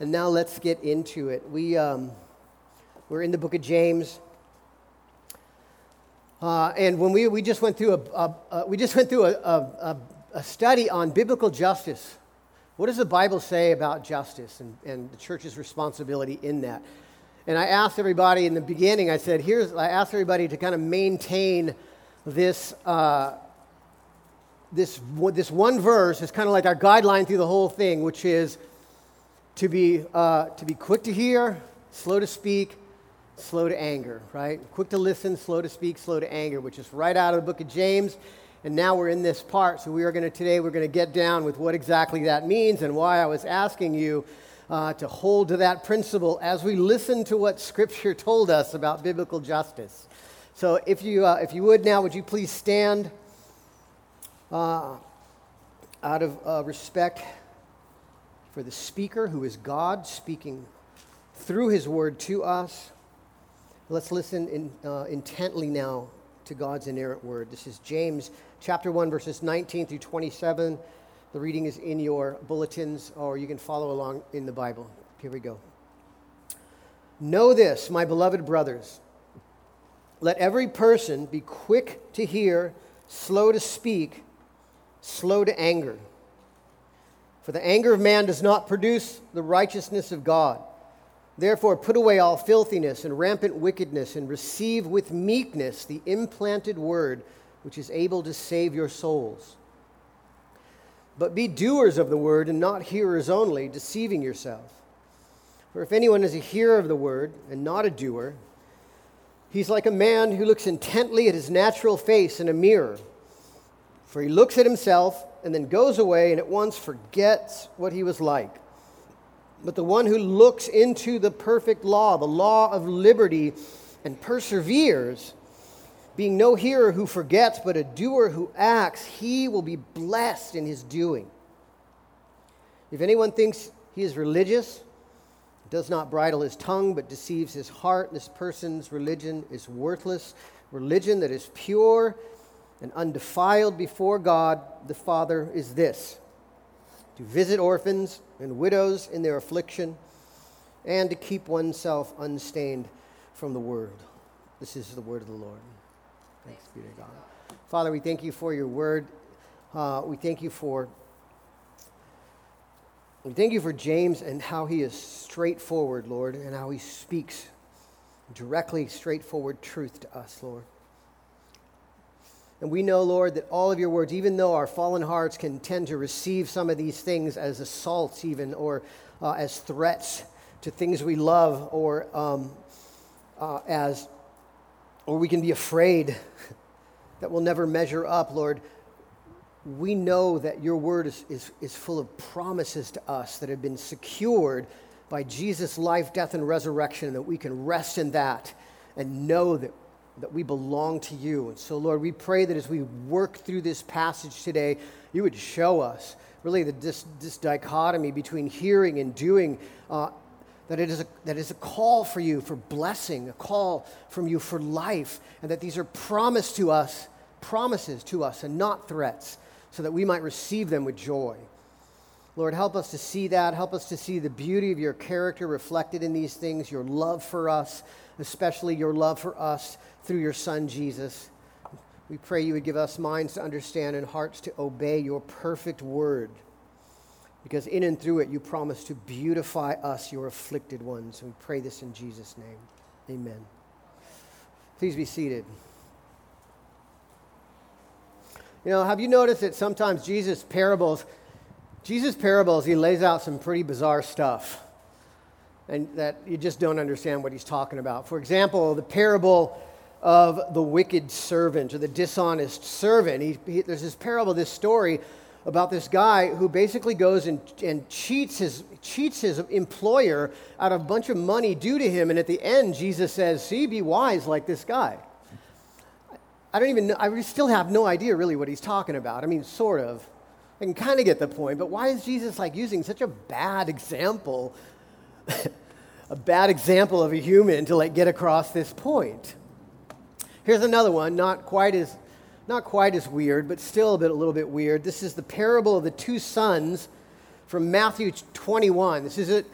And now let's get into it. We, um, we're in the book of James. Uh, and when we, we just went through, a, a, a we just went through a, a, a, study on biblical justice. What does the Bible say about justice and, and the church's responsibility in that? And I asked everybody in the beginning, I said, here's, I asked everybody to kind of maintain this, uh, this, this one verse is kind of like our guideline through the whole thing, which is to be, uh, to be quick to hear, slow to speak, slow to anger, right? Quick to listen, slow to speak, slow to anger, which is right out of the book of James. And now we're in this part. So we are going to today, we're going to get down with what exactly that means and why I was asking you uh, to hold to that principle as we listen to what Scripture told us about biblical justice. So if you, uh, if you would now, would you please stand uh, out of uh, respect for the speaker, who is God speaking through his word to us. Let's listen in, uh, intently now to God's inerrant word. This is James chapter 1, verses 19 through 27. The reading is in your bulletins, or you can follow along in the Bible. Here we go. Know this, my beloved brothers. Let every person be quick to hear, slow to speak, slow to anger for the anger of man does not produce the righteousness of God. Therefore, put away all filthiness and rampant wickedness, and receive with meekness the implanted word, which is able to save your souls. But be doers of the word, and not hearers only, deceiving yourself. For if anyone is a hearer of the word, and not a doer, he's like a man who looks intently at his natural face in a mirror. For he looks at himself and then goes away and at once forgets what he was like. But the one who looks into the perfect law, the law of liberty, and perseveres, being no hearer who forgets, but a doer who acts, he will be blessed in his doing. If anyone thinks he is religious, does not bridle his tongue, but deceives his heart, this person's religion is worthless. Religion that is pure and undefiled before God the Father is this to visit orphans and widows in their affliction, and to keep oneself unstained from the world. This is the word of the Lord. Thanks be to God. Father, we thank you for your word. Uh, we thank you for we thank you for James and how he is straightforward, Lord, and how he speaks directly straightforward truth to us, Lord. And we know, Lord, that all of your words, even though our fallen hearts can tend to receive some of these things as assaults, even, or uh, as threats to things we love, or um, uh, as, or we can be afraid that we'll never measure up, Lord. We know that your word is, is, is full of promises to us that have been secured by Jesus' life, death, and resurrection, and that we can rest in that and know that that we belong to you. And so, Lord, we pray that as we work through this passage today, you would show us really the, this, this dichotomy between hearing and doing. Uh, that it is, a, that is a call for you for blessing, a call from you for life, and that these are promised to us, promises to us, and not threats, so that we might receive them with joy. Lord, help us to see that. Help us to see the beauty of your character reflected in these things, your love for us, especially your love for us through your Son, Jesus. We pray you would give us minds to understand and hearts to obey your perfect word. Because in and through it, you promise to beautify us, your afflicted ones. We pray this in Jesus' name. Amen. Please be seated. You know, have you noticed that sometimes Jesus' parables, Jesus' parables, he lays out some pretty bizarre stuff and that you just don't understand what he's talking about. For example, the parable of the wicked servant or the dishonest servant. He, he, there's this parable, this story about this guy who basically goes and, and cheats, his, cheats his employer out of a bunch of money due to him. And at the end, Jesus says, See, be wise like this guy. I don't even know, I still have no idea really what he's talking about. I mean, sort of. I can kind of get the point, but why is Jesus like using such a bad example, a bad example of a human to like get across this point? Here's another one, not quite as, not quite as weird, but still a, bit, a little bit weird. This is the parable of the two sons from Matthew 21. This is it.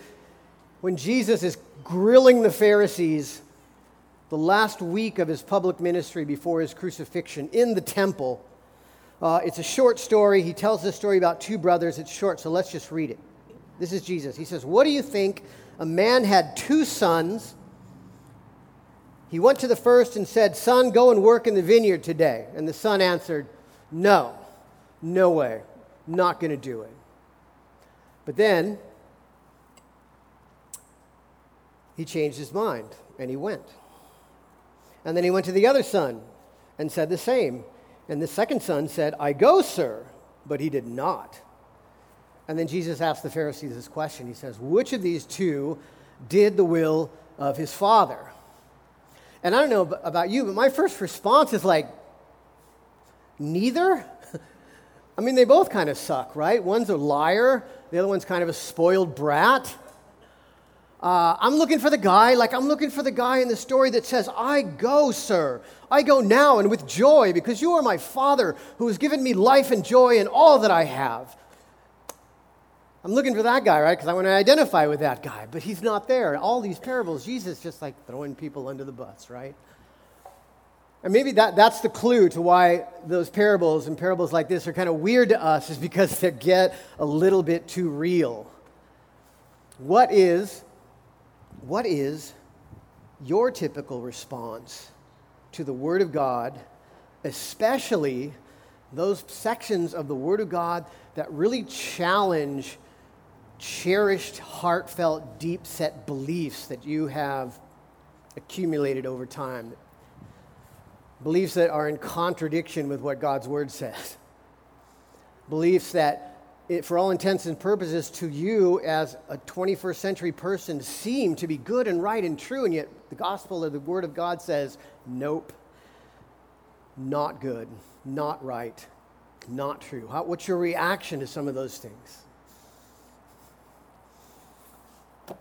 when Jesus is grilling the Pharisees the last week of his public ministry before his crucifixion in the temple. Uh, it's a short story. He tells this story about two brothers. It's short, so let's just read it. This is Jesus. He says, What do you think? A man had two sons. He went to the first and said, Son, go and work in the vineyard today. And the son answered, No, no way, not going to do it. But then he changed his mind and he went. And then he went to the other son and said the same. And the second son said, I go, sir. But he did not. And then Jesus asked the Pharisees this question. He says, Which of these two did the will of his father? And I don't know about you, but my first response is like, neither? I mean, they both kind of suck, right? One's a liar, the other one's kind of a spoiled brat. Uh, I'm looking for the guy, like I'm looking for the guy in the story that says, I go, sir. I go now and with joy because you are my father who has given me life and joy and all that I have. I'm looking for that guy, right? Because I want to identify with that guy, but he's not there. All these parables, Jesus just like throwing people under the bus, right? And maybe that, that's the clue to why those parables and parables like this are kind of weird to us, is because they get a little bit too real. What is, what is your typical response to the Word of God, especially those sections of the Word of God that really challenge cherished, heartfelt, deep set beliefs that you have accumulated over time. Beliefs that are in contradiction with what God's Word says. Beliefs that, it, for all intents and purposes, to you as a 21st century person seem to be good and right and true, and yet the gospel of the Word of God says, nope, not good, not right, not true. How, what's your reaction to some of those things?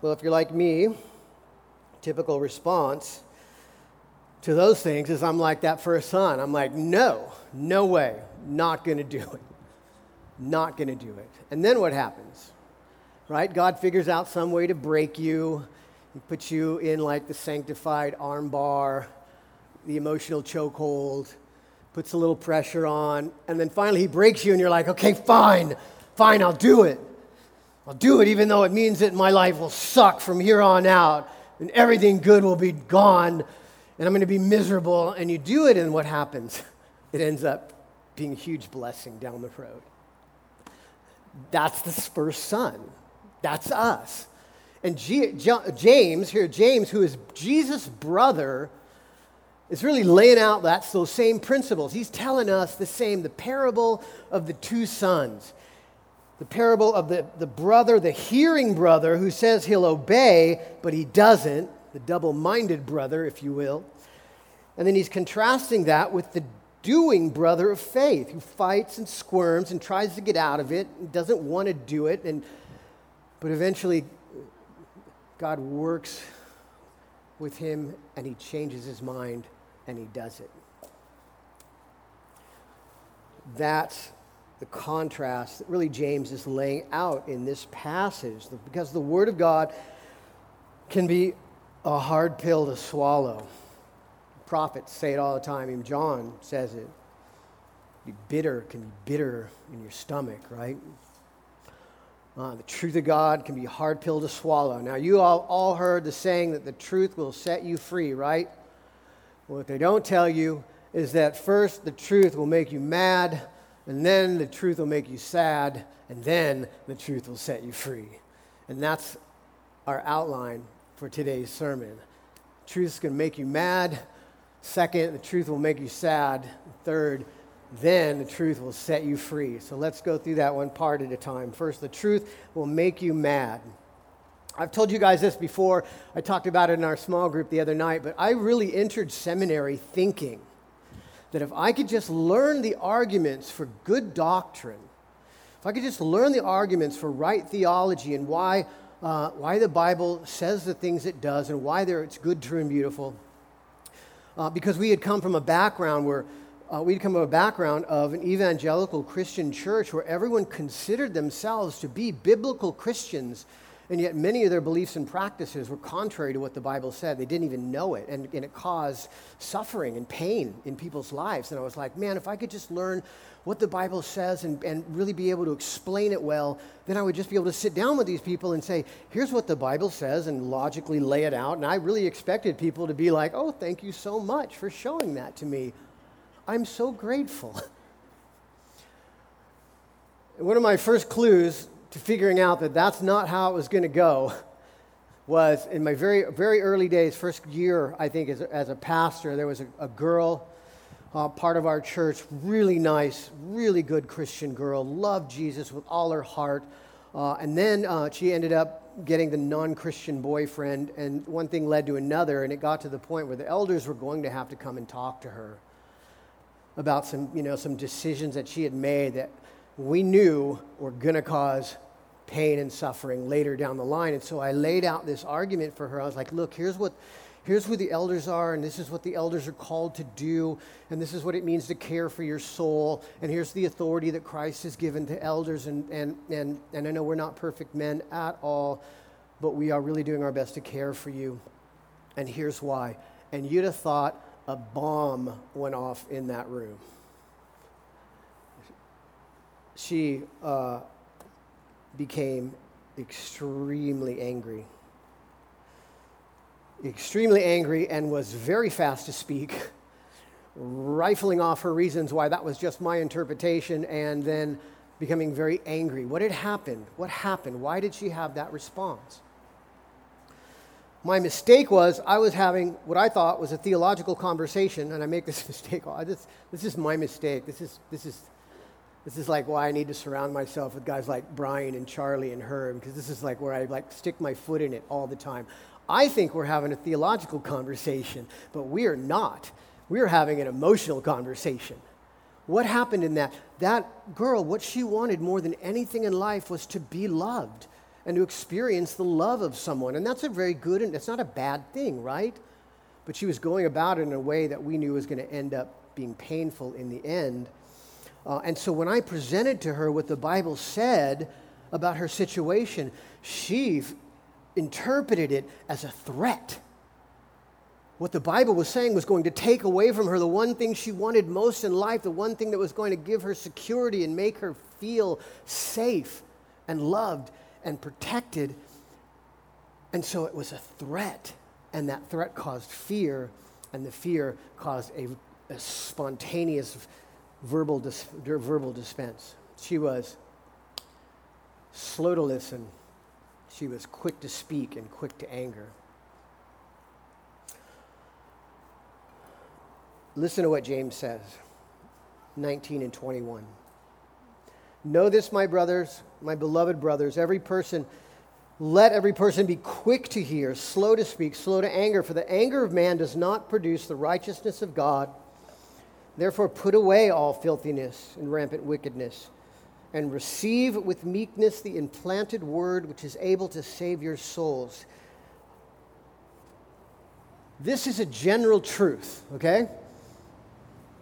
Well, if you're like me, typical response to those things is I'm like that first son. I'm like, no, no way, not going to do it. Not going to do it. And then what happens? Right? God figures out some way to break you. He puts you in like the sanctified armbar, the emotional chokehold, puts a little pressure on, and then finally he breaks you, and you're like, okay, fine, fine, I'll do it. I'll do it even though it means that my life will suck from here on out and everything good will be gone and I'm going to be miserable. And you do it, and what happens? It ends up being a huge blessing down the road. That's the first son. That's us. And G- J- James, here, James, who is Jesus' brother, is really laying out that's those same principles. He's telling us the same, the parable of the two sons the parable of the, the brother, the hearing brother, who says he'll obey, but he doesn't, the double minded brother, if you will. And then he's contrasting that with the doing brother of faith, who fights and squirms and tries to get out of it and doesn't want to do it. And, but eventually, God works with him and he changes his mind and he does it. That's the contrast that really James is laying out in this passage because the Word of God can be a hard pill to swallow. Prophets say it all the time, even John says it. Be bitter, can be bitter in your stomach, right? Uh, the truth of God can be a hard pill to swallow. Now, you all, all heard the saying that the truth will set you free, right? What they don't tell you is that first the truth will make you mad, and then the truth will make you sad, and then the truth will set you free. And that's our outline for today's sermon. Truth is going to make you mad. Second, the truth will make you sad. Third, then the truth will set you free. So let's go through that one part at a time. First, the truth will make you mad. I've told you guys this before. I talked about it in our small group the other night, but I really entered seminary thinking that if I could just learn the arguments for good doctrine, if I could just learn the arguments for right theology and why, uh, why the Bible says the things it does and why it's good, true, and beautiful, uh, because we had come from a background where uh, we'd come from a background of an evangelical Christian church where everyone considered themselves to be biblical Christians And yet, many of their beliefs and practices were contrary to what the Bible said. They didn't even know it, and, and, it caused suffering and pain in people's lives. And I was like, man, if I could just learn what the Bible says and, and really be able to explain it well, then I would just be able to sit down with these people and say, here's what the Bible says, and logically lay it out. And I really expected people to be like, oh, thank you so much for showing that to me. I'm so grateful. One of my first clues to figuring out that that's not how it was going to go was in my very, very early days, first year, I think, as a, as a pastor, there was a, a girl, uh, part of our church, really nice, really good Christian girl, loved Jesus with all her heart. Uh, and then uh, she ended up getting the non Christian boyfriend, and one thing led to another, and it got to the point where the elders were going to have to come and talk to her about some, you know, some decisions that she had made that we knew we were going to cause pain and suffering later down the line. And so I laid out this argument for her. I was like, look, here's what here's who the elders are, and this is what the elders are called to do, and this is what it means to care for your soul, and here's the authority that Christ has given to elders. And, and, and, and I know we're not perfect men at all, but we are really doing our best to care for you. And here's why. And you'd have thought a bomb went off in that room she uh, became extremely angry. Extremely angry and was very fast to speak, rifling off her reasons why that was just my interpretation, and then becoming very angry. What had happened? What happened? Why did she have that response? My mistake was I was having what I thought was a theological conversation, and I make this mistake. This, this is my mistake. This is, this is this is like why I need to surround myself with guys like Brian and Charlie and Herb, because this is like where I like stick my foot in it all the time. I think we're having a theological conversation, but we are not. We are having an emotional conversation. What happened in that? That girl, what she wanted more than anything in life was to be loved and to experience the love of someone. And that's a very good and it's not a bad thing, right? But she was going about it in a way that we knew was going to end up being painful in the end. Uh, and so when I presented to her what the Bible said about her situation, she interpreted it as a threat. What the Bible was saying was going to take away from her the one thing she wanted most in life, the one thing that was going to give her security and make her feel safe and loved and protected. And so it was a threat, and that threat caused fear, and the fear caused a, a spontaneous verbal, dis- verbal dispense. She was slow to listen, she was quick to speak and quick to anger. Listen to what James says 19 and 21. Know this, my brothers, my beloved brothers, every person, let every person be quick to hear, slow to speak, slow to anger, for the anger of man does not produce the righteousness of God. Therefore, put away all filthiness and rampant wickedness, and receive with meekness the implanted word which is able to save your souls. This is a general truth, okay?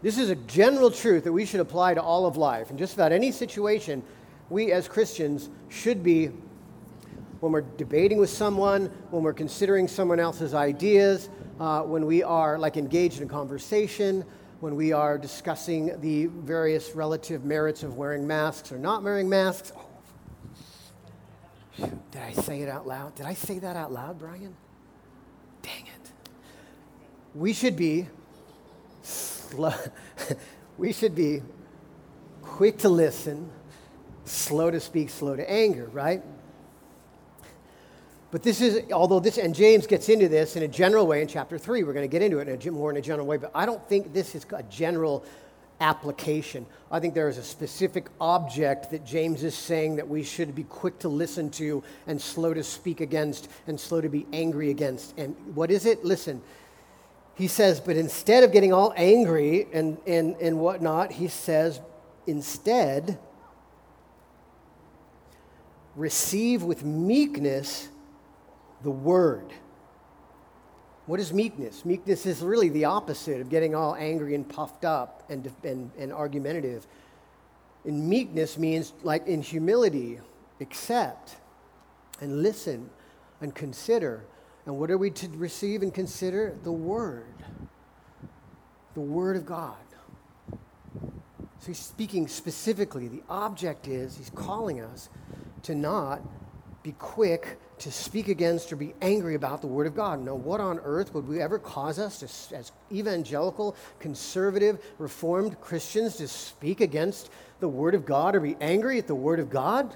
This is a general truth that we should apply to all of life. In just about any situation, we as Christians should be, when we're debating with someone, when we're considering someone else's ideas, uh, when we are like engaged in a conversation, when we are discussing the various relative merits of wearing masks or not wearing masks. Oh, did I say it out loud? Did I say that out loud, Brian? Dang it. We should be slow. we should be quick to listen, slow to speak, slow to anger, right? But this is, although this, and James gets into this in a general way in chapter 3, we're going to get into it in a, more in a general way, but I don't think this is a general application. I think there is a specific object that James is saying that we should be quick to listen to and slow to speak against and slow to be angry against. And what is it? Listen, he says, but instead of getting all angry and, and, and whatnot, he says, instead, receive with meekness the word. What is meekness? Meekness is really the opposite of getting all angry and puffed up and, and, and argumentative. And meekness means, like in humility, accept, and listen and consider. And what are we to receive and consider? The Word. The Word of God. So he's speaking specifically. The object is he's calling us to not be quick to speak against or be angry about the Word of God. No, what on earth would we ever cause us, to, as evangelical, conservative, reformed Christians, to speak against the Word of God or be angry at the Word of God?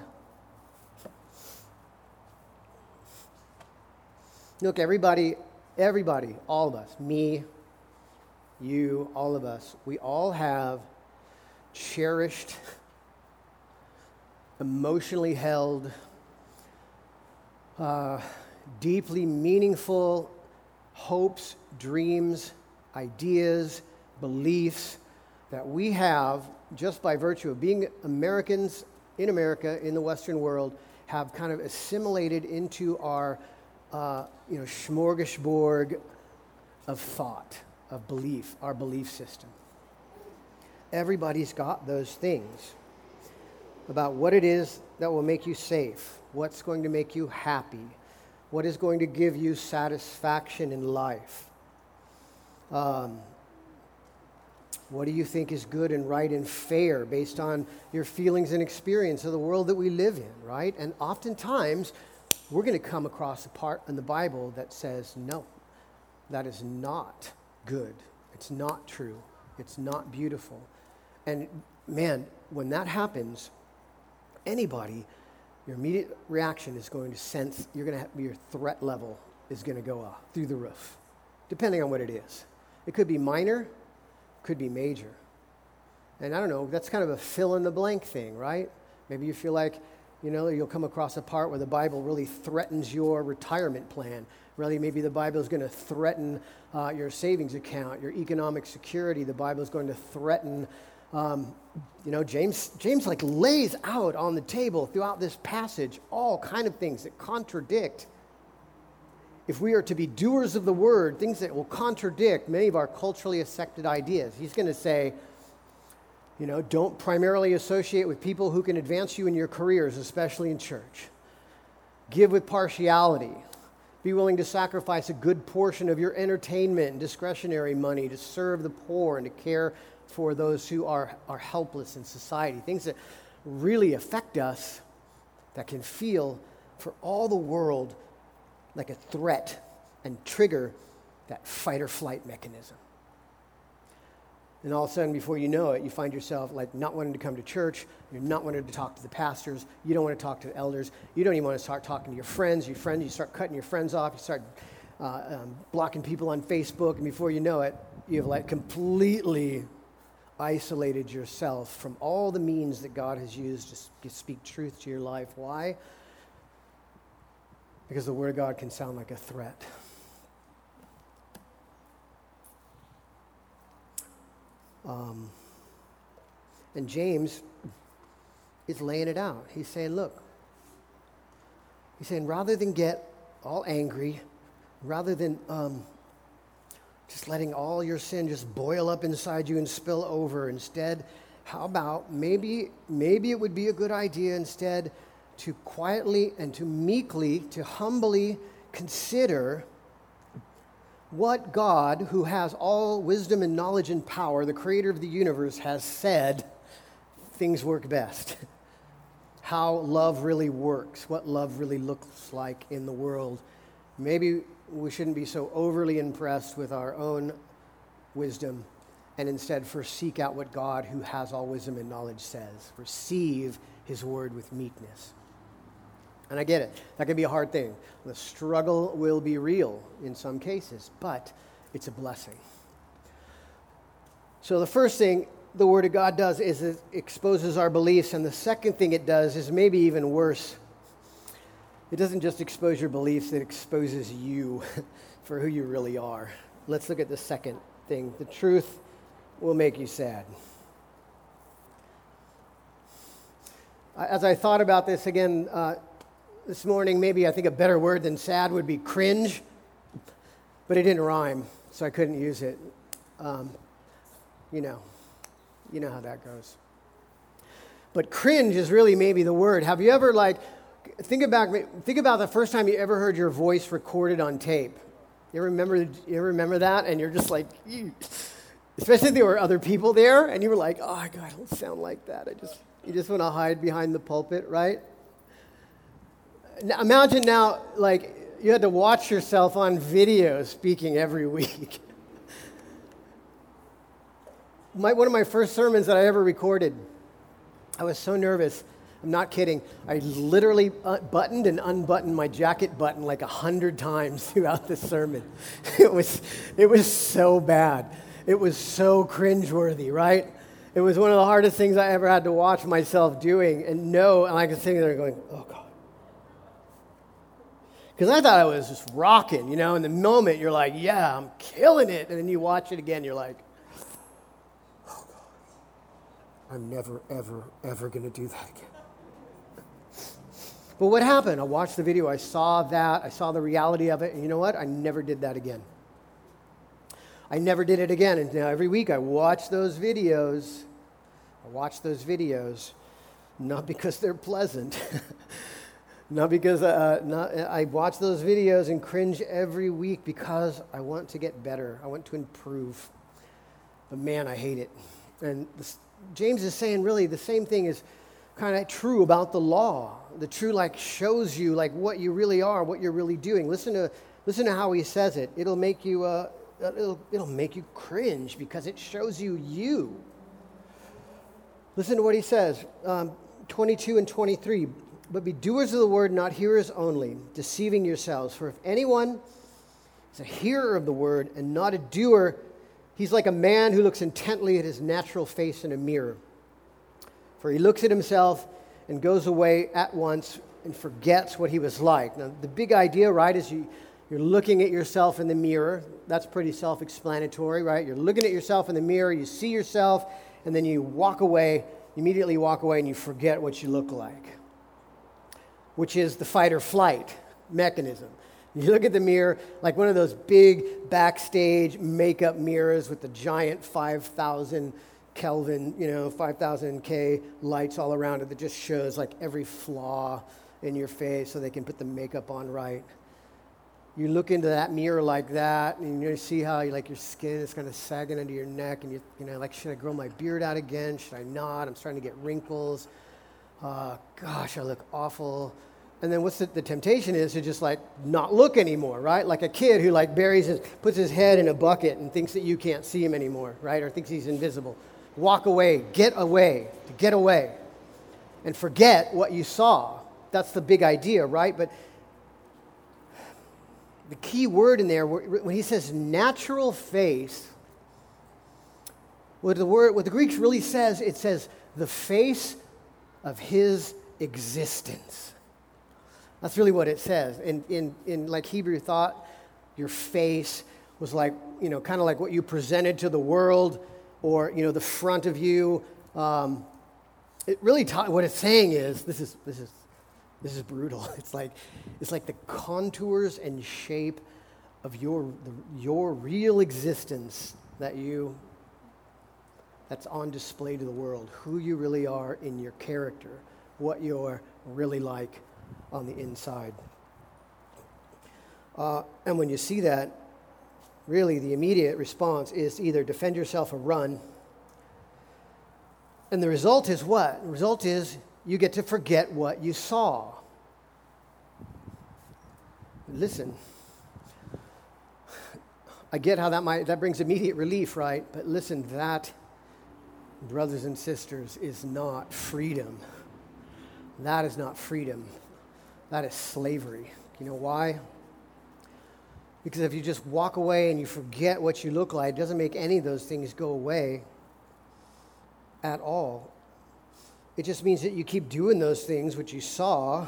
Look, everybody, everybody, all of us, me, you, all of us, we all have cherished, emotionally held, uh, deeply meaningful hopes, dreams, ideas, beliefs that we have just by virtue of being Americans in America, in the Western world, have kind of assimilated into our uh, you know, smorgasbord of thought, of belief, our belief system. Everybody's got those things about what it is that will make you safe, what's going to make you happy, what is going to give you satisfaction in life. Um, what do you think is good and right and fair based on your feelings and experience of the world that we live in, right? And oftentimes, we're going to come across a part in the Bible that says, no, that is not good. It's not true. It's not beautiful. And man, when that happens, anybody, your immediate reaction is going to sense, you're going to have, your threat level is going to go up through the roof, depending on what it is. It could be minor, could be major. And I don't know, that's kind of a fill in the blank thing, right? Maybe you feel like you know, you'll come across a part where the Bible really threatens your retirement plan. Really, maybe the Bible is going to threaten uh, your savings account, your economic security. The Bible is going to threaten, um, you know, James, James like lays out on the table throughout this passage all kind of things that contradict. If we are to be doers of the word, things that will contradict many of our culturally accepted ideas. He's going to say, you know, don't primarily associate with people who can advance you in your careers, especially in church. Give with partiality. Be willing to sacrifice a good portion of your entertainment and discretionary money to serve the poor and to care for those who are, are helpless in society. Things that really affect us that can feel for all the world like a threat and trigger that fight or flight mechanism. And all of a sudden, before you know it, you find yourself like not wanting to come to church. You're not wanting to talk to the pastors. You don't want to talk to elders. You don't even want to start talking to your friends. Your friends, you start cutting your friends off. You start uh, um, blocking people on Facebook, and before you know it, you've like completely isolated yourself from all the means that God has used to speak truth to your life. Why? Because the Word of God can sound like a threat. Um, and James is laying it out. He's saying, look, he's saying, rather than get all angry, rather than um, just letting all your sin just boil up inside you and spill over, instead, how about maybe, maybe it would be a good idea instead to quietly and to meekly, to humbly consider what God, who has all wisdom and knowledge and power, the creator of the universe, has said things work best. How love really works, what love really looks like in the world. Maybe we shouldn't be so overly impressed with our own wisdom and instead first seek out what God, who has all wisdom and knowledge, says. Receive his word with meekness. And I get it. That can be a hard thing. The struggle will be real in some cases, but it's a blessing. So the first thing the Word of God does is it exposes our beliefs, and the second thing it does is maybe even worse. It doesn't just expose your beliefs, it exposes you for who you really are. Let's look at the second thing. The truth will make you sad. As I thought about this again, uh, this morning, maybe I think a better word than sad would be cringe, but it didn't rhyme, so I couldn't use it. Um, you know, you know how that goes. But cringe is really maybe the word. Have you ever like, think about think about the first time you ever heard your voice recorded on tape. You remember? You remember that? And you're just like, especially if there were other people there, and you were like, "Oh God, I don't sound like that." I just you just want to hide behind the pulpit, right? Now, imagine now, like you had to watch yourself on video speaking every week. my, one of my first sermons that I ever recorded, I was so nervous. I'm not kidding. I literally uh, buttoned and unbuttoned my jacket button like a hundred times throughout the sermon. It was, it was so bad. It was so cringeworthy, right? It was one of the hardest things I ever had to watch myself doing and know, and I could sitting there going, oh God. Because I thought I was just rocking, you know, in the moment you're like, yeah, I'm killing it. And then you watch it again, you're like, oh God, I'm never, ever, ever going to do that again. But what happened? I watched the video, I saw that, I saw the reality of it, and you know what? I never did that again. I never did it again. And now every week I watch those videos. I watch those videos, not because they're pleasant, not because uh, not, I watch those videos and cringe every week because I want to get better. I want to improve. But man, I hate it. And this, James is saying really the same thing is kind of true about the law. The true like shows you like what you really are, what you're really doing. Listen to listen to how he says it. It'll make you uh, it'll, it'll make you cringe because it shows you you. Listen to what he says, um, 22 and 23. But be doers of the word, not hearers only, deceiving yourselves. For if anyone is a hearer of the word and not a doer, he's like a man who looks intently at his natural face in a mirror. For he looks at himself and goes away at once and forgets what he was like. Now, the big idea, right, is you, you're looking at yourself in the mirror. That's pretty self explanatory, right? You're looking at yourself in the mirror, you see yourself, and then you walk away, immediately walk away, and you forget what you look like, which is the fight or flight mechanism. You look at the mirror like one of those big backstage makeup mirrors with the giant 5,000 Kelvin, you know, 5000 K lights all around it that just shows like every flaw in your face so they can put the makeup on right. You look into that mirror like that, and you see how like your skin is kind of sagging under your neck, and you, you know, like, should I grow my beard out again? Should I not? I'm starting to get wrinkles. Uh, gosh, I look awful. And then what's the, the, temptation is to just like not look anymore, right? Like a kid who like buries his, puts his head in a bucket and thinks that you can't see him anymore, right? Or thinks he's invisible walk away, get away, to get away, and forget what you saw. That's the big idea, right? But the key word in there, when he says natural face, what the word, what the Greek really says, it says the face of his existence. That's really what it says. In, in, in like Hebrew thought, your face was like, you know, kind of like what you presented to the world or you know the front of you. Um, it really ta- what it's saying is this is this is this is brutal. It's like it's like the contours and shape of your the, your real existence that you that's on display to the world. Who you really are in your character, what you're really like on the inside. Uh, and when you see that, really the immediate response is either defend yourself or run. And the result is what? The result is you get to forget what you saw. Listen, I get how that might that brings immediate relief, right? But listen, that, brothers and sisters, is not freedom. That is not freedom. That is slavery. You know why? Because if you just walk away and you forget what you look like, it doesn't make any of those things go away at all. It just means that you keep doing those things which you saw,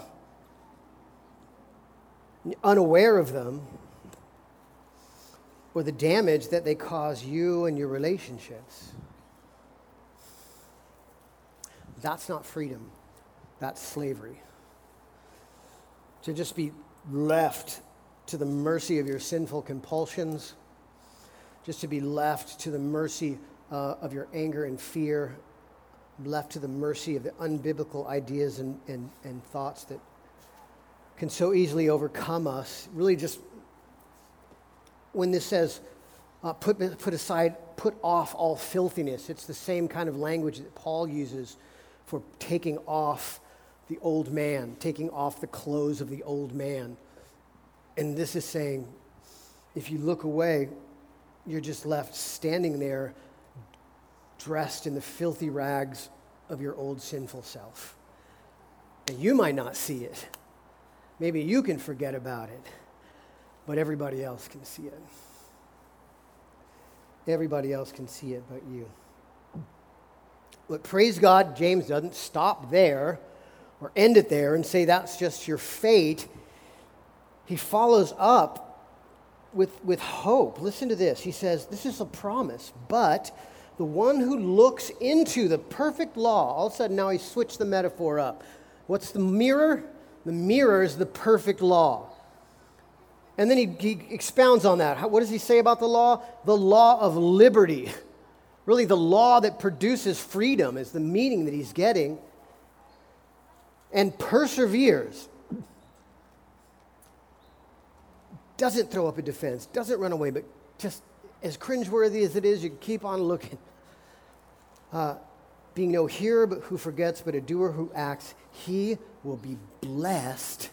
unaware of them, or the damage that they cause you and your relationships. That's not freedom, that's slavery. To just be left to the mercy of your sinful compulsions, just to be left to the mercy uh, of your anger and fear, left to the mercy of the unbiblical ideas and, and, and thoughts that can so easily overcome us. Really, just when this says, uh, put, put aside, put off all filthiness, it's the same kind of language that Paul uses for taking off the old man, taking off the clothes of the old man. And this is saying, if you look away, you're just left standing there, dressed in the filthy rags of your old sinful self. And you might not see it. Maybe you can forget about it, but everybody else can see it. Everybody else can see it but you. But praise God, James doesn't stop there or end it there and say that's just your fate. He follows up with, with hope. Listen to this. He says, This is a promise, but the one who looks into the perfect law, all of a sudden now he switched the metaphor up. What's the mirror? The mirror is the perfect law. And then he, he expounds on that. How, what does he say about the law? The law of liberty. Really, the law that produces freedom is the meaning that he's getting. And perseveres. Doesn't throw up a defense, doesn't run away, but just as cringeworthy as it is, you can keep on looking. Uh, being no hearer but who forgets, but a doer who acts, he will be blessed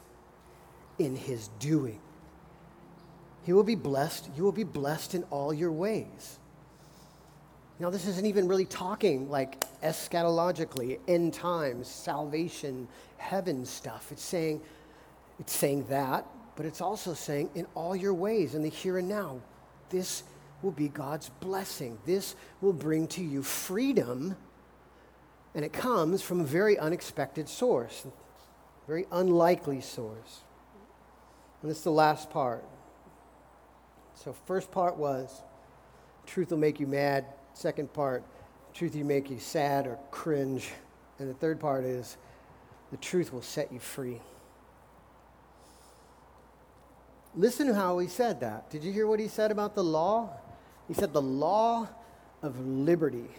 in his doing. He will be blessed. You will be blessed in all your ways. Now, this isn't even really talking like eschatologically, end times, salvation, heaven stuff. It's saying, it's saying that, but it's also saying in all your ways, in the here and now, this will be God's blessing. This will bring to you freedom, and it comes from a very unexpected source, very unlikely source. And this is the last part. So, first part was truth will make you mad. Second part, truth will make you sad or cringe. And the third part is the truth will set you free. Listen to how he said that. Did you hear what he said about the law? He said the law of liberty.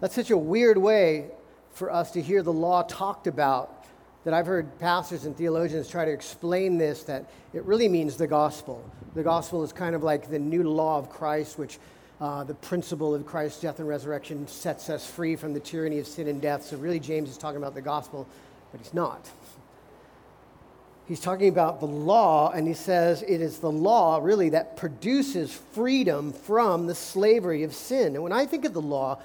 That's such a weird way for us to hear the law talked about that I've heard pastors and theologians try to explain this that it really means the gospel. The gospel is kind of like the new law of Christ, which uh, the principle of Christ's death and resurrection sets us free from the tyranny of sin and death. So, really, James is talking about the gospel, but he's not. He's talking about the law, and he says it is the law, really, that produces freedom from the slavery of sin. And when I think of the law,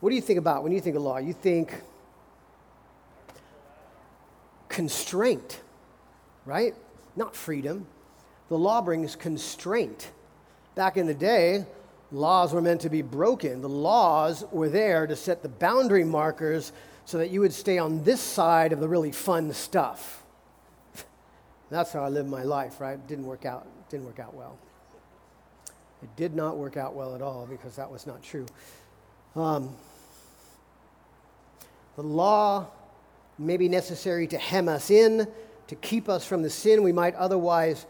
what do you think about when you think of law? You think constraint, right? Not freedom. The law brings constraint. Back in the day, laws were meant to be broken. The laws were there to set the boundary markers so that you would stay on this side of the really fun stuff. That's how I lived my life, right? Didn't work out. Didn't work out well. It did not work out well at all because that was not true. Um, the law may be necessary to hem us in, to keep us from the sin we might otherwise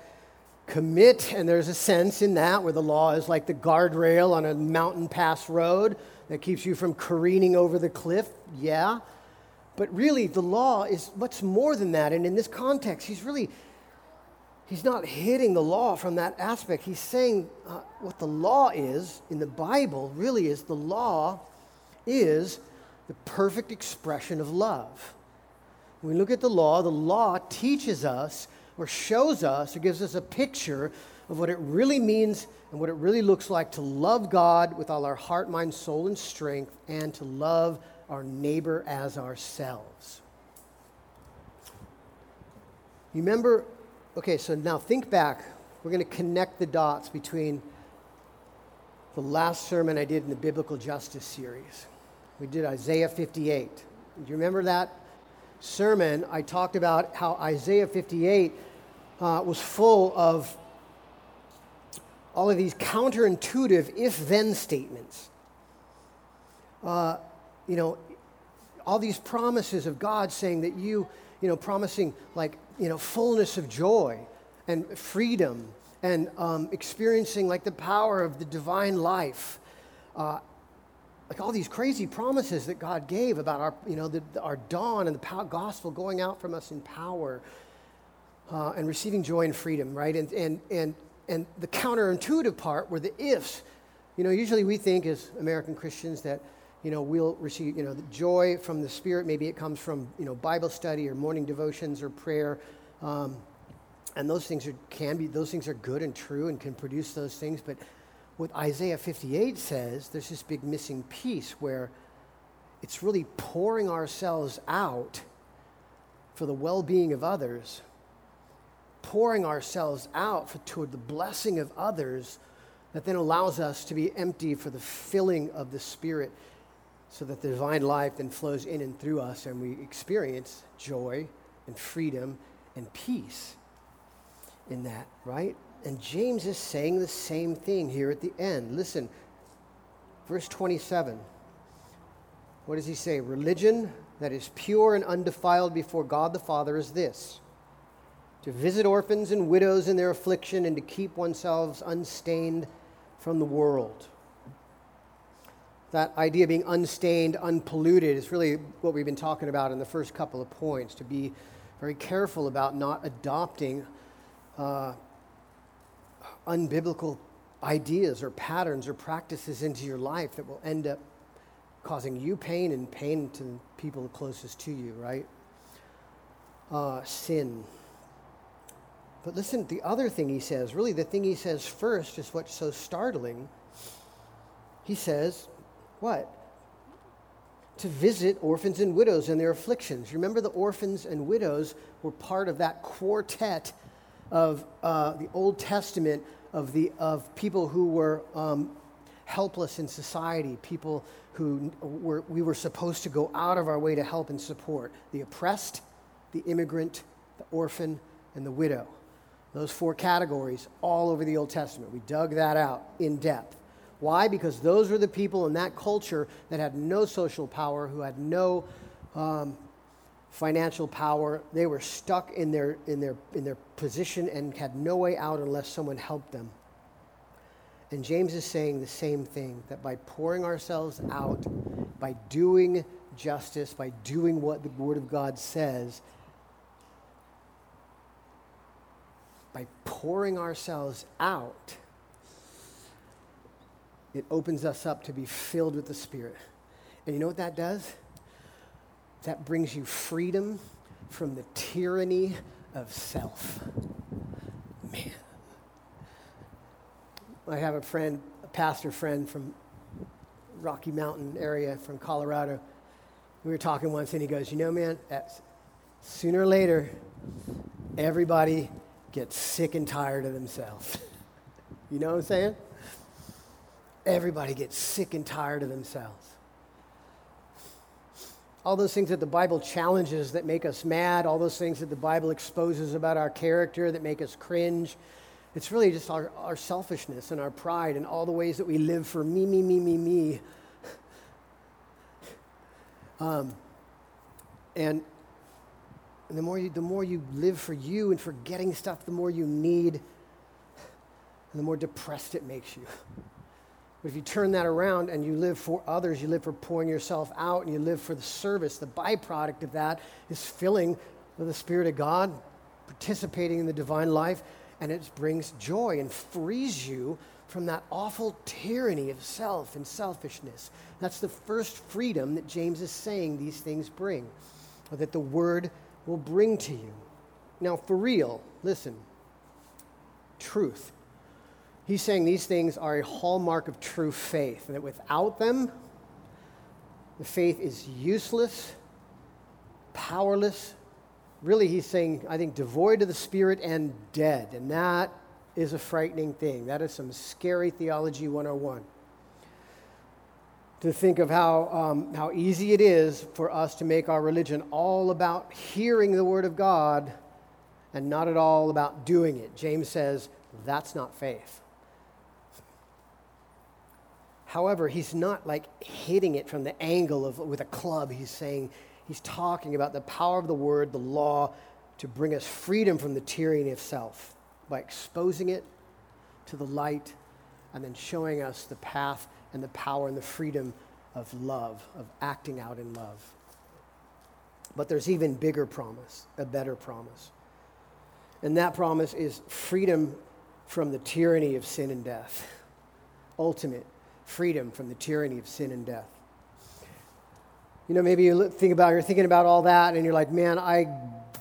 commit. And there's a sense in that where the law is like the guardrail on a mountain pass road that keeps you from careening over the cliff. Yeah. But really, the law is much more than that. And in this context, he's really. He's not hitting the law from that aspect. He's saying uh, what the law is in the Bible really is the law is the perfect expression of love. When we look at the law, the law teaches us or shows us or gives us a picture of what it really means and what it really looks like to love God with all our heart, mind, soul, and strength, and to love our neighbor as ourselves. You remember? Okay, so now think back. We're going to connect the dots between the last sermon I did in the Biblical Justice series. We did Isaiah 58. Do you remember that? sermon, I talked about how Isaiah 58 uh, was full of all of these counterintuitive if then statements. Uh, you know, all these promises of God saying that you, you know, promising like, you know, fullness of joy and freedom and um, experiencing like the power of the divine life. Uh, like all these crazy promises that God gave about our, you know, the, our dawn and the pow- gospel going out from us in power uh, and receiving joy and freedom, right? And, and, and, and the counterintuitive part were the ifs. You know, usually we think as American Christians that, you know, we'll receive, you know, the joy from the Spirit. Maybe it comes from, you know, Bible study or morning devotions or prayer. Um, and those things are, can be, those things are good and true and can produce those things. But what Isaiah 58 says, there's this big missing piece where it's really pouring ourselves out for the well being of others, pouring ourselves out for, toward the blessing of others that then allows us to be empty for the filling of the Spirit so that the divine life then flows in and through us and we experience joy and freedom and peace in that, right? And James is saying the same thing here at the end. Listen, verse 27. What does he say? Religion that is pure and undefiled before God the Father is this to visit orphans and widows in their affliction and to keep oneself unstained from the world. That idea of being unstained, unpolluted, is really what we've been talking about in the first couple of points. To be very careful about not adopting uh, unbiblical ideas or patterns or practices into your life that will end up causing you pain and pain to people closest to you, right? Uh, sin. But listen, the other thing he says, really the thing he says first is what's so startling. He says, what? To visit orphans and widows in their afflictions. Remember, the orphans and widows were part of that quartet of uh, the Old Testament of, the, of people who were um, helpless in society, people who were, we were supposed to go out of our way to help and support the oppressed, the immigrant, the orphan, and the widow. Those four categories all over the Old Testament. We dug that out in depth. Why? Because those were the people in that culture that had no social power, who had no um, financial power. They were stuck in their, in, their, in their position and had no way out unless someone helped them. And James is saying the same thing that by pouring ourselves out, by doing justice, by doing what the Word of God says, by pouring ourselves out, it opens us up to be filled with the Spirit. And you know what that does? That brings you freedom from the tyranny of self. Man. I have a friend, a pastor friend from Rocky Mountain area from Colorado. We were talking once and he goes, You know, man, sooner or later, everybody gets sick and tired of themselves. you know what I'm saying? Everybody gets sick and tired of themselves. All those things that the Bible challenges that make us mad, all those things that the Bible exposes about our character that make us cringe, it's really just our, our selfishness and our pride and all the ways that we live for me, me, me, me, me. Um, and and the more you, the more you live for you and for getting stuff, the more you need, and the more depressed it makes you. But if you turn that around and you live for others, you live for pouring yourself out, and you live for the service, the byproduct of that is filling with the Spirit of God, participating in the divine life, and it brings joy and frees you from that awful tyranny of self and selfishness. That's the first freedom that James is saying these things bring, or that the Word will bring to you. Now, for real, listen truth. He's saying these things are a hallmark of true faith, and that without them, the faith is useless, powerless. Really, he's saying, I think, devoid of the Spirit and dead. And that is a frightening thing. That is some scary theology 101 to think of how, um, how easy it is for us to make our religion all about hearing the Word of God and not at all about doing it. James says that's not faith. However, he's not like hitting it from the angle of with a club. He's saying he's talking about the power of the word, the law, to bring us freedom from the tyranny of self by exposing it to the light and then showing us the path and the power and the freedom of love, of acting out in love. But there's even bigger promise, a better promise. And that promise is freedom from the tyranny of sin and death. Ultimate freedom from the tyranny of sin and death. You know, maybe you think about you're thinking about all that and you're like, man, I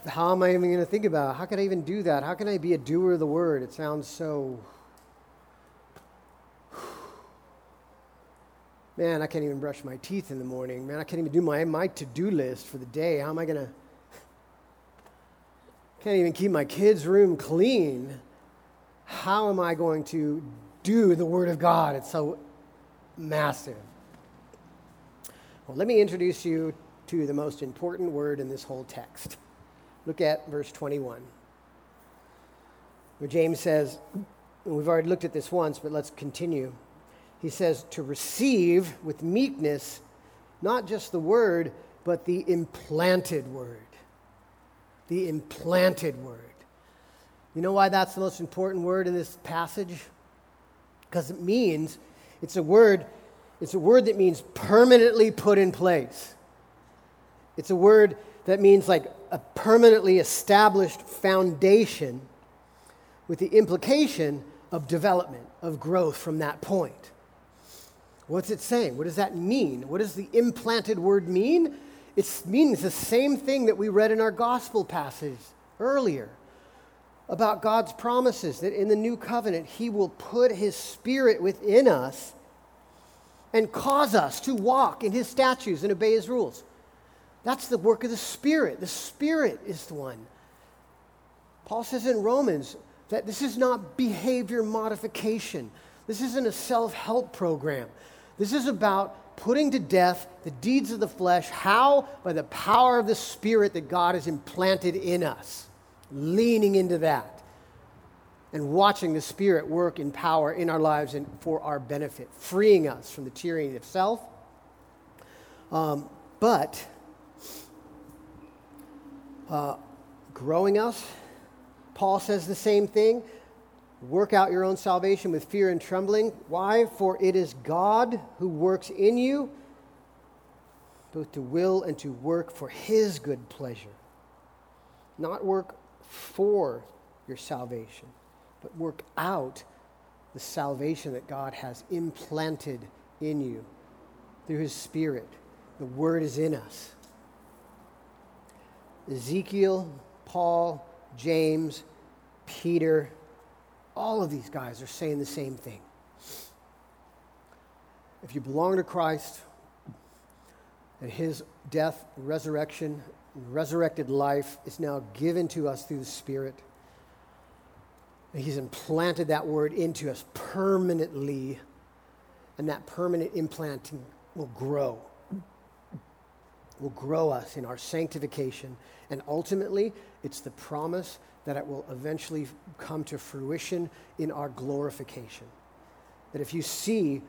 how am I even going to think about it? How can I even do that? How can I be a doer of the word? It sounds so Man, I can't even brush my teeth in the morning. Man, I can't even do my, my to do list for the day. How am I going to? Can't even keep my kids' room clean. How am I going to do the Word of God? It's so massive. Well, let me introduce you to the most important word in this whole text. Look at verse 21, where James says, we've already looked at this once, but let's continue he says to receive with meekness not just the word, but the implanted word. The implanted word. You know why that's the most important word in this passage? Because it means it's a word, it's a word that means permanently put in place. It's a word that means like a permanently established foundation with the implication of development, of growth from that point. What's it saying? What does that mean? What does the implanted word mean? It means the same thing that we read in our gospel passage earlier about God's promises that in the new covenant, He will put His Spirit within us and cause us to walk in His statutes and obey His rules. That's the work of the Spirit. The Spirit is the one. Paul says in Romans that this is not behavior modification, this isn't a self help program. This is about putting to death the deeds of the flesh. How? By the power of the Spirit that God has implanted in us. Leaning into that and watching the Spirit work in power in our lives and for our benefit, freeing us from the tyranny of self. Um, but uh, growing us, Paul says the same thing Work out your own salvation with fear and trembling. Why? For it is God who works in you both to will and to work for his good pleasure. Not work for your salvation, but work out the salvation that God has implanted in you through his Spirit. The Word is in us. Ezekiel, Paul, James, Peter, all of these guys are saying the same thing. If you belong to Christ and his death, resurrection, resurrected life is now given to us through the Spirit, he's implanted that word into us permanently, and that permanent implanting will grow. Will grow us in our sanctification. And ultimately, it's the promise that it will eventually come to fruition in our glorification. That if you see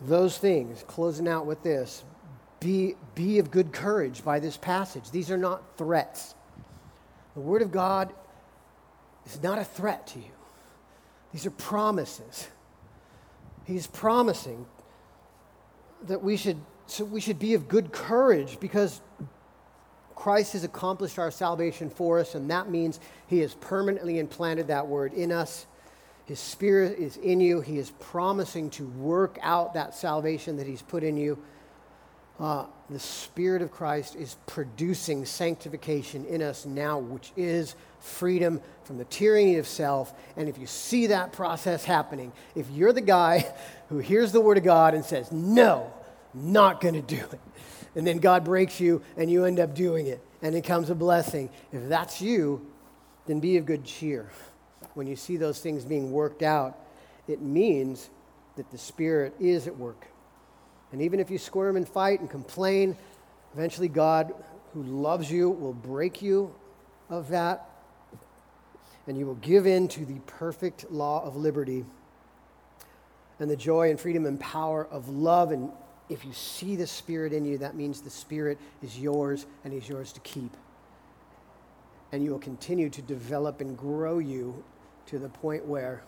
those things, closing out with this, be, be of good courage by this passage. These are not threats. The Word of God is not a threat to you, these are promises. He's promising that we should, so we should be of good courage because Christ has accomplished our salvation for us, and that means He has permanently implanted that word in us. His Spirit is in you. He is promising to work out that salvation that He's put in you. Uh, the Spirit of Christ is producing sanctification in us now, which is freedom from the tyranny of self. And if you see that process happening, if you're the guy who hears the Word of God and says, No, not going to do it, and then God breaks you and you end up doing it, and it comes a blessing. If that's you, then be of good cheer. When you see those things being worked out, it means that the Spirit is at work. And even if you squirm and fight and complain, eventually God, who loves you, will break you of that, and you will give in to the perfect law of liberty and the joy and freedom and power of love and if you see the Spirit in you, that means the Spirit is yours and He's yours to keep. And you will continue to develop and grow you to the point where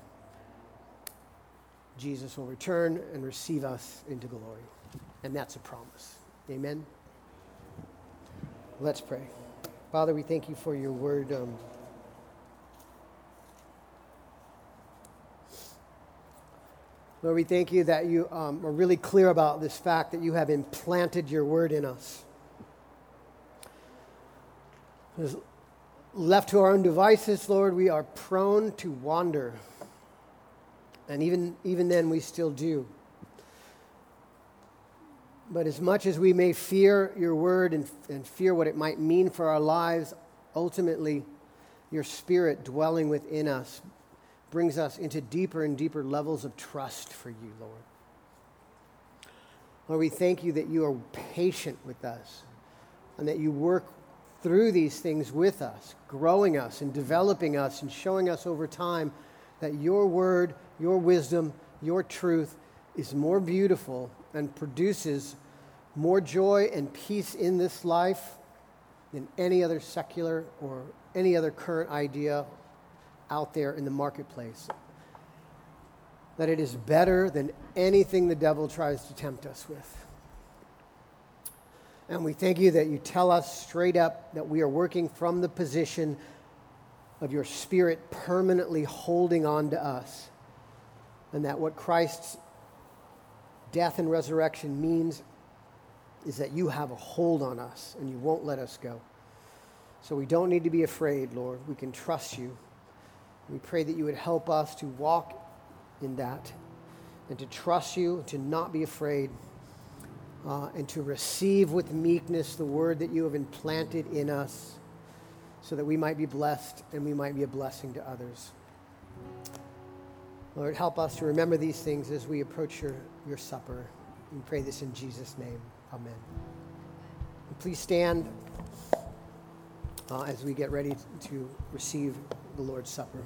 Jesus will return and receive us into glory. And that's a promise. Amen. Let's pray. Father, we thank you for your word. Um, Lord, we thank you that you um, are really clear about this fact that you have implanted your word in us. Left to our own devices, Lord, we are prone to wander. And even, even then, we still do. But as much as we may fear your word and, and fear what it might mean for our lives, ultimately, your spirit dwelling within us brings us into deeper and deeper levels of trust for you, Lord. Lord, we thank you that you are patient with us and that you work through these things with us, growing us and developing us and showing us over time that your word, your wisdom, your truth is more beautiful and produces more joy and peace in this life than any other secular or any other current idea out there in the marketplace. That it is better than anything the devil tries to tempt us with. And we thank you that you tell us straight up that we are working from the position of your spirit permanently holding on to us. And that what Christ's death and resurrection means is that you have a hold on us and you won't let us go. So we don't need to be afraid, Lord. We can trust you. We pray that you would help us to walk in that and to trust you, to not be afraid, uh, and to receive with meekness the word that you have implanted in us so that we might be blessed and we might be a blessing to others. Lord, help us to remember these things as we approach your, your supper. We pray this in Jesus' name. Amen. And please stand uh, as we get ready to receive the Lord's Supper.